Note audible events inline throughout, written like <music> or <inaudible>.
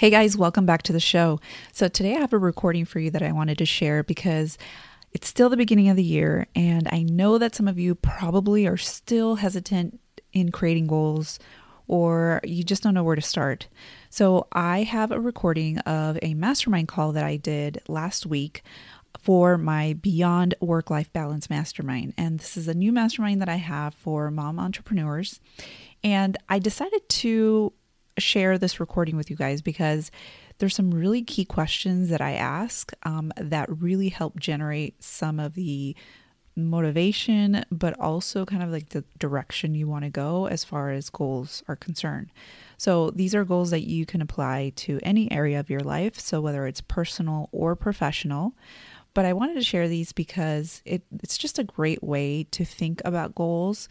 Hey guys, welcome back to the show. So, today I have a recording for you that I wanted to share because it's still the beginning of the year, and I know that some of you probably are still hesitant in creating goals or you just don't know where to start. So, I have a recording of a mastermind call that I did last week for my Beyond Work Life Balance Mastermind. And this is a new mastermind that I have for mom entrepreneurs. And I decided to share this recording with you guys because there's some really key questions that I ask um, that really help generate some of the motivation, but also kind of like the direction you want to go as far as goals are concerned. So, these are goals that you can apply to any area of your life. So, whether it's personal or professional. But I wanted to share these because it, it's just a great way to think about goals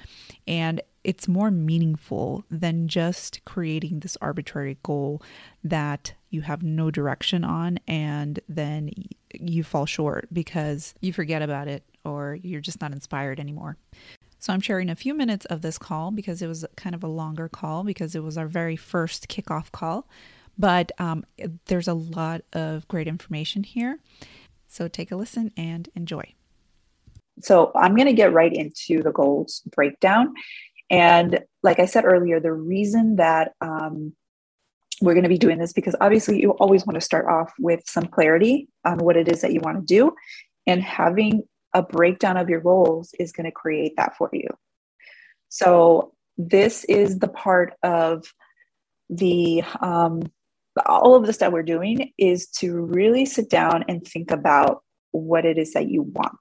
and it's more meaningful than just creating this arbitrary goal that you have no direction on and then you fall short because you forget about it or you're just not inspired anymore. So I'm sharing a few minutes of this call because it was kind of a longer call because it was our very first kickoff call. But um, there's a lot of great information here. So take a listen and enjoy. So I'm going to get right into the goals breakdown. And like I said earlier, the reason that um, we're going to be doing this because obviously you always want to start off with some clarity on what it is that you want to do. And having a breakdown of your goals is going to create that for you. So, this is the part of the um, all of the stuff we're doing is to really sit down and think about what it is that you want.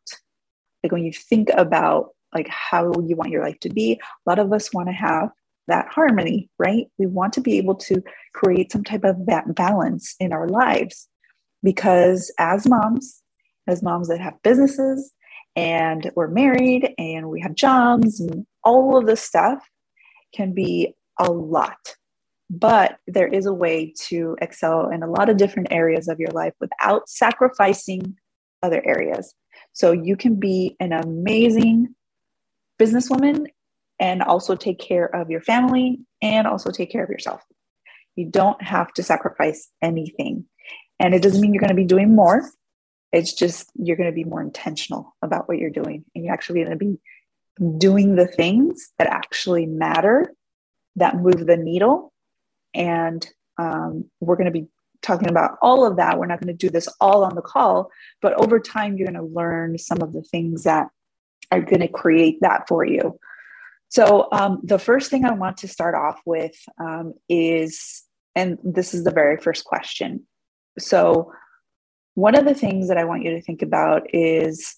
Like when you think about like how you want your life to be. A lot of us want to have that harmony, right? We want to be able to create some type of that balance in our lives because as moms, as moms that have businesses and we're married and we have jobs and all of this stuff can be a lot. But there is a way to excel in a lot of different areas of your life without sacrificing other areas. So you can be an amazing businesswoman and also take care of your family and also take care of yourself. You don't have to sacrifice anything. And it doesn't mean you're going to be doing more. It's just you're going to be more intentional about what you're doing. And you're actually going to be doing the things that actually matter, that move the needle. And um, we're going to be talking about all of that. We're not going to do this all on the call, but over time, you're going to learn some of the things that are going to create that for you. So, um, the first thing I want to start off with um, is, and this is the very first question. So, one of the things that I want you to think about is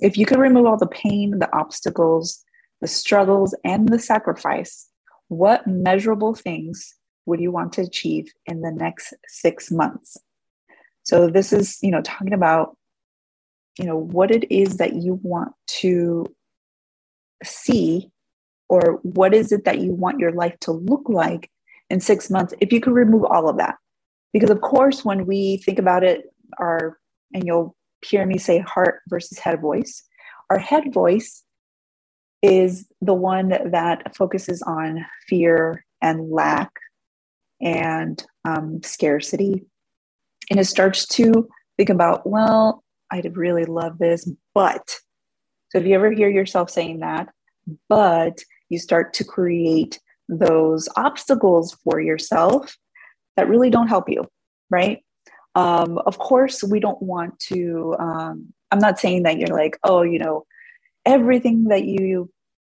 if you could remove all the pain, the obstacles, the struggles, and the sacrifice, what measurable things would you want to achieve in the next six months? So, this is, you know, talking about you know what it is that you want to see or what is it that you want your life to look like in six months if you could remove all of that because of course when we think about it our and you'll hear me say heart versus head voice our head voice is the one that focuses on fear and lack and um, scarcity and it starts to think about well I'd really love this, but. So if you ever hear yourself saying that, but you start to create those obstacles for yourself that really don't help you, right? Um, of course, we don't want to. Um, I'm not saying that you're like, oh, you know, everything that you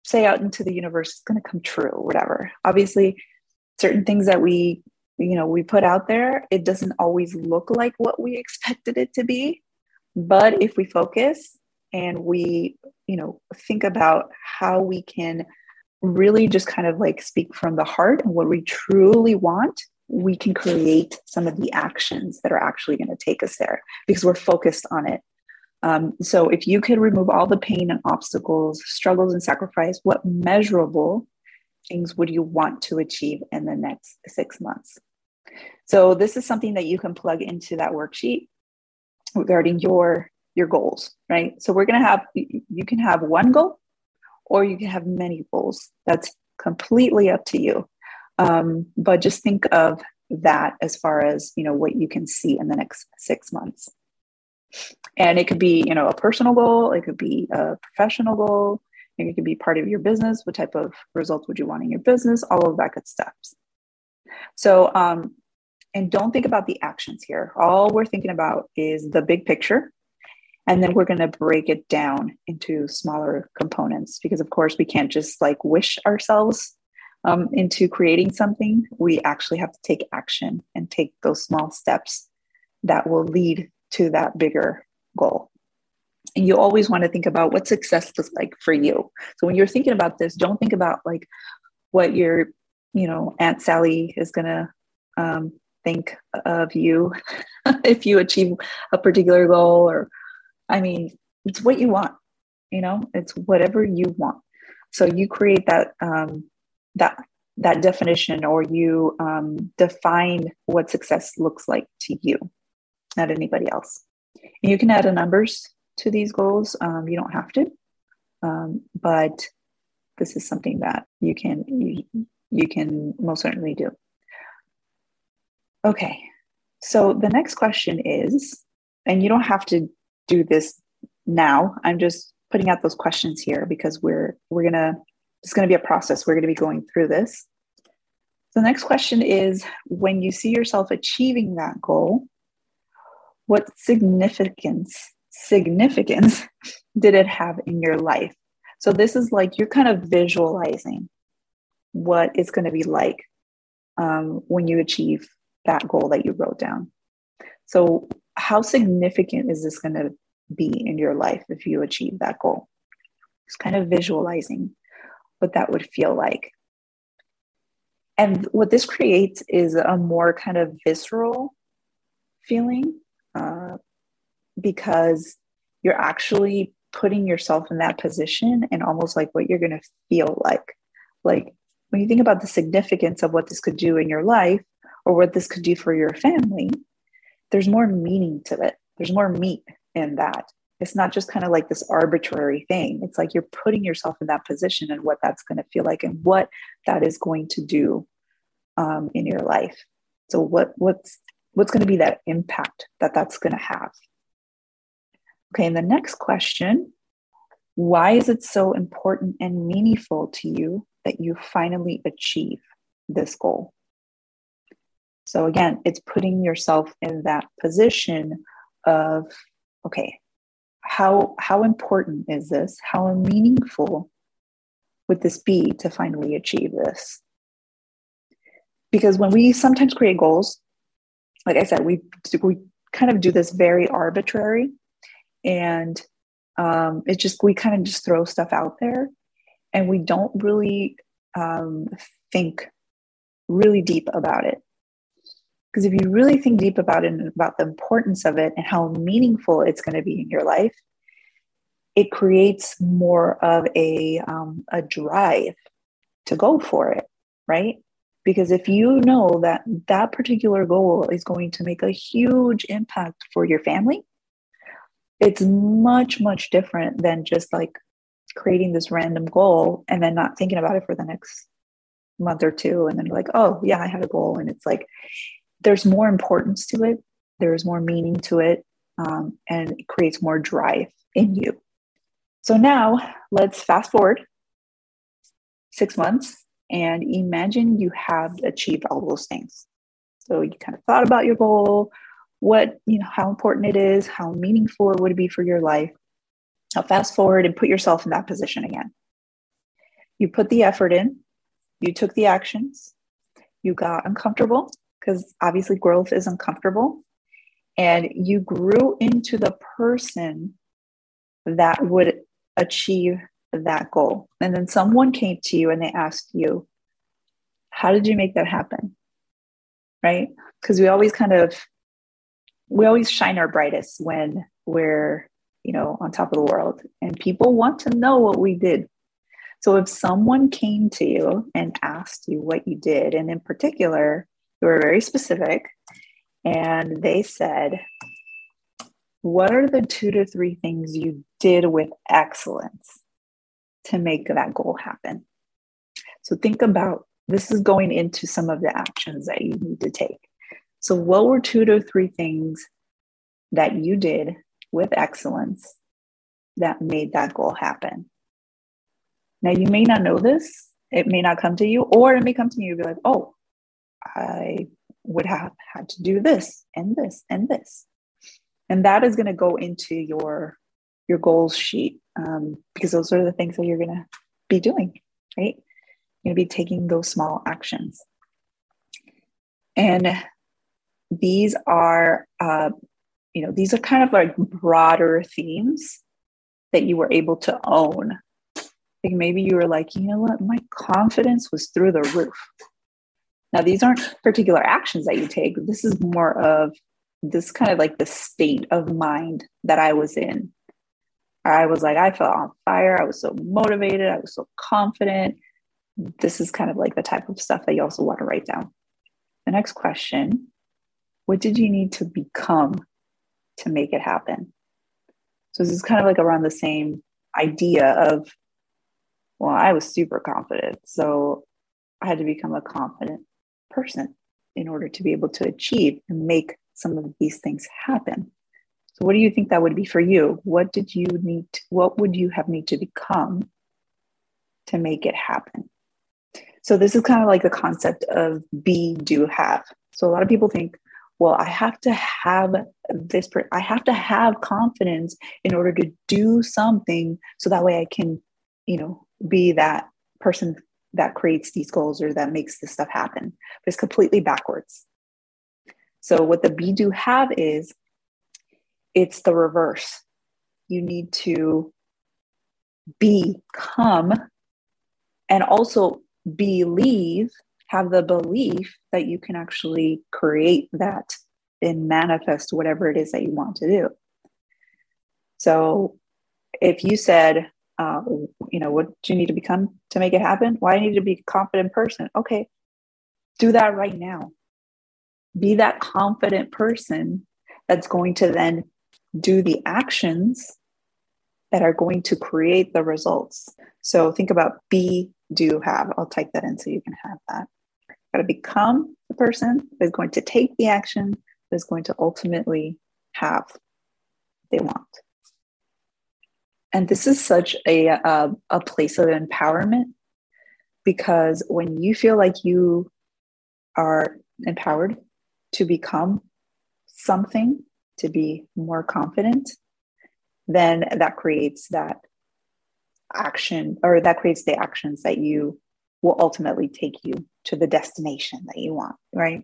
say out into the universe is going to come true, whatever. Obviously, certain things that we, you know, we put out there, it doesn't always look like what we expected it to be. But if we focus and we, you know, think about how we can really just kind of like speak from the heart and what we truly want, we can create some of the actions that are actually going to take us there because we're focused on it. Um, so, if you could remove all the pain and obstacles, struggles and sacrifice, what measurable things would you want to achieve in the next six months? So, this is something that you can plug into that worksheet regarding your your goals, right? So, we're going to have you can have one goal or you can have many goals. That's completely up to you. Um, but just think of that as far as you know what you can see in the next six months and it could be you know a personal goal it could be a professional goal it could be part of your business. What type of results would you want in your business? All of that good stuff. So um, and don't think about the actions here. All we're thinking about is the big picture. And then we're going to break it down into smaller components because of course we can't just like wish ourselves um, into creating something, we actually have to take action and take those small steps that will lead to that bigger goal. And you always want to think about what success looks like for you. So when you're thinking about this, don't think about like what your, you know, Aunt Sally is going to um, think of you <laughs> if you achieve a particular goal. Or, I mean, it's what you want. You know, it's whatever you want. So you create that um, that that definition or you um, define what success looks like to you not anybody else and you can add a numbers to these goals um, you don't have to um, but this is something that you can you, you can most certainly do okay so the next question is and you don't have to do this now i'm just putting out those questions here because we're we're gonna it's to be a process. We're to be going through this. The next question is when you see yourself achieving that goal, what significance significance <laughs> did it have in your life? So this is like you're kind of visualizing what it's going to be like um, when you achieve that goal that you wrote down. So how significant is this going to be in your life if you achieve that goal? It's kind of visualizing what that would feel like. And what this creates is a more kind of visceral feeling uh, because you're actually putting yourself in that position and almost like what you're going to feel like. Like when you think about the significance of what this could do in your life or what this could do for your family, there's more meaning to it. There's more meat in that it's not just kind of like this arbitrary thing it's like you're putting yourself in that position and what that's going to feel like and what that is going to do um, in your life so what what's what's going to be that impact that that's going to have okay and the next question why is it so important and meaningful to you that you finally achieve this goal? So again it's putting yourself in that position of okay how how important is this? How meaningful would this be to finally achieve this? Because when we sometimes create goals like i said we we kind of do this very arbitrary and um, it just we kind of just throw stuff out there and we don't really um, think really deep about it because if you really think deep about it and about the importance of it and how meaningful it's going to be in your life, it creates more of a, um, a drive to go for it, right? Because if you know that that particular goal is going to make a huge impact for your family, it's much, much different than just like creating this random goal and then not thinking about it for the next month or two. And then like, oh, yeah, I had a goal. And it's like, there's more importance to it, there's more meaning to it, um, and it creates more drive in you. So now let's fast forward six months and imagine you have achieved all those things. So you kind of thought about your goal, what, you know, how important it is, how meaningful it would be for your life. Now fast forward and put yourself in that position again. You put the effort in, you took the actions, you got uncomfortable, because obviously growth is uncomfortable. And you grew into the person that would achieve that goal. And then someone came to you and they asked you, How did you make that happen? right? Because we always kind of we always shine our brightest when we're, you know, on top of the world and people want to know what we did. So if someone came to you and asked you what you did, and in particular, you were very specific, and they said, What are the two to three things you did with excellence to make that goal happen? So think about this is going into some of the actions that you need to take. So, what were two to three things that you did with excellence that made that goal happen? Now, you may not know this, it may not come to you, or it may come to you be like, oh, I would have had to do this and this and this. And that is going to go into your your goals sheet um, because those are the things that you're going to be doing, right? You're going to be taking those small actions. And these are, uh, you know, these are kind of like broader themes that you were able to own. Like maybe you were like, you know what, my confidence was through the roof. Now, these aren't particular actions that you take. This is more of this kind of like the state of mind that I was in. I was like, I felt on fire. I was so motivated. I was so confident. This is kind of like the type of stuff that you also want to write down. The next question What did you need to become to make it happen? So, this is kind of like around the same idea of, well, I was super confident. So, I had to become a confident person in order to be able to achieve and make some of these things happen. So what do you think that would be for you? What did you need to, what would you have need to become to make it happen? So this is kind of like the concept of be do have. So a lot of people think, well, I have to have this I have to have confidence in order to do something so that way I can, you know, be that person that creates these goals or that makes this stuff happen. But it's completely backwards. So what the be do have is it's the reverse. You need to become and also believe, have the belief that you can actually create that and manifest whatever it is that you want to do. So if you said, uh, you know, what do you need to become to make it happen? Why well, I need to be a confident person. Okay, do that right now. Be that confident person that's going to then do the actions that are going to create the results. So think about be, do, have. I'll type that in so you can have that. Got to become the person that is going to take the action that is going to ultimately have they want. And this is such a, a, a place of empowerment because when you feel like you are empowered to become something, to be more confident, then that creates that action or that creates the actions that you will ultimately take you to the destination that you want, right?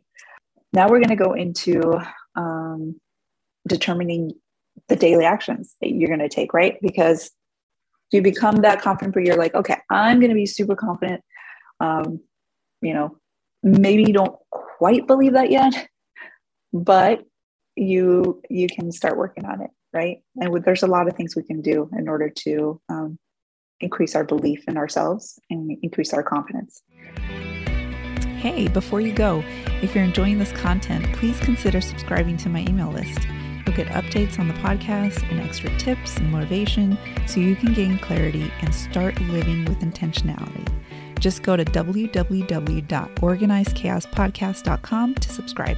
Now we're going to go into um, determining the daily actions that you're going to take, right? Because you become that confident, but you're like, okay, I'm going to be super confident. Um, you know, maybe you don't quite believe that yet, but you you can start working on it, right? And there's a lot of things we can do in order to um, increase our belief in ourselves and increase our confidence. Hey, before you go, if you're enjoying this content, please consider subscribing to my email list. You'll get updates on the podcast and extra tips and motivation so you can gain clarity and start living with intentionality. Just go to www.organizedchaospodcast.com to subscribe.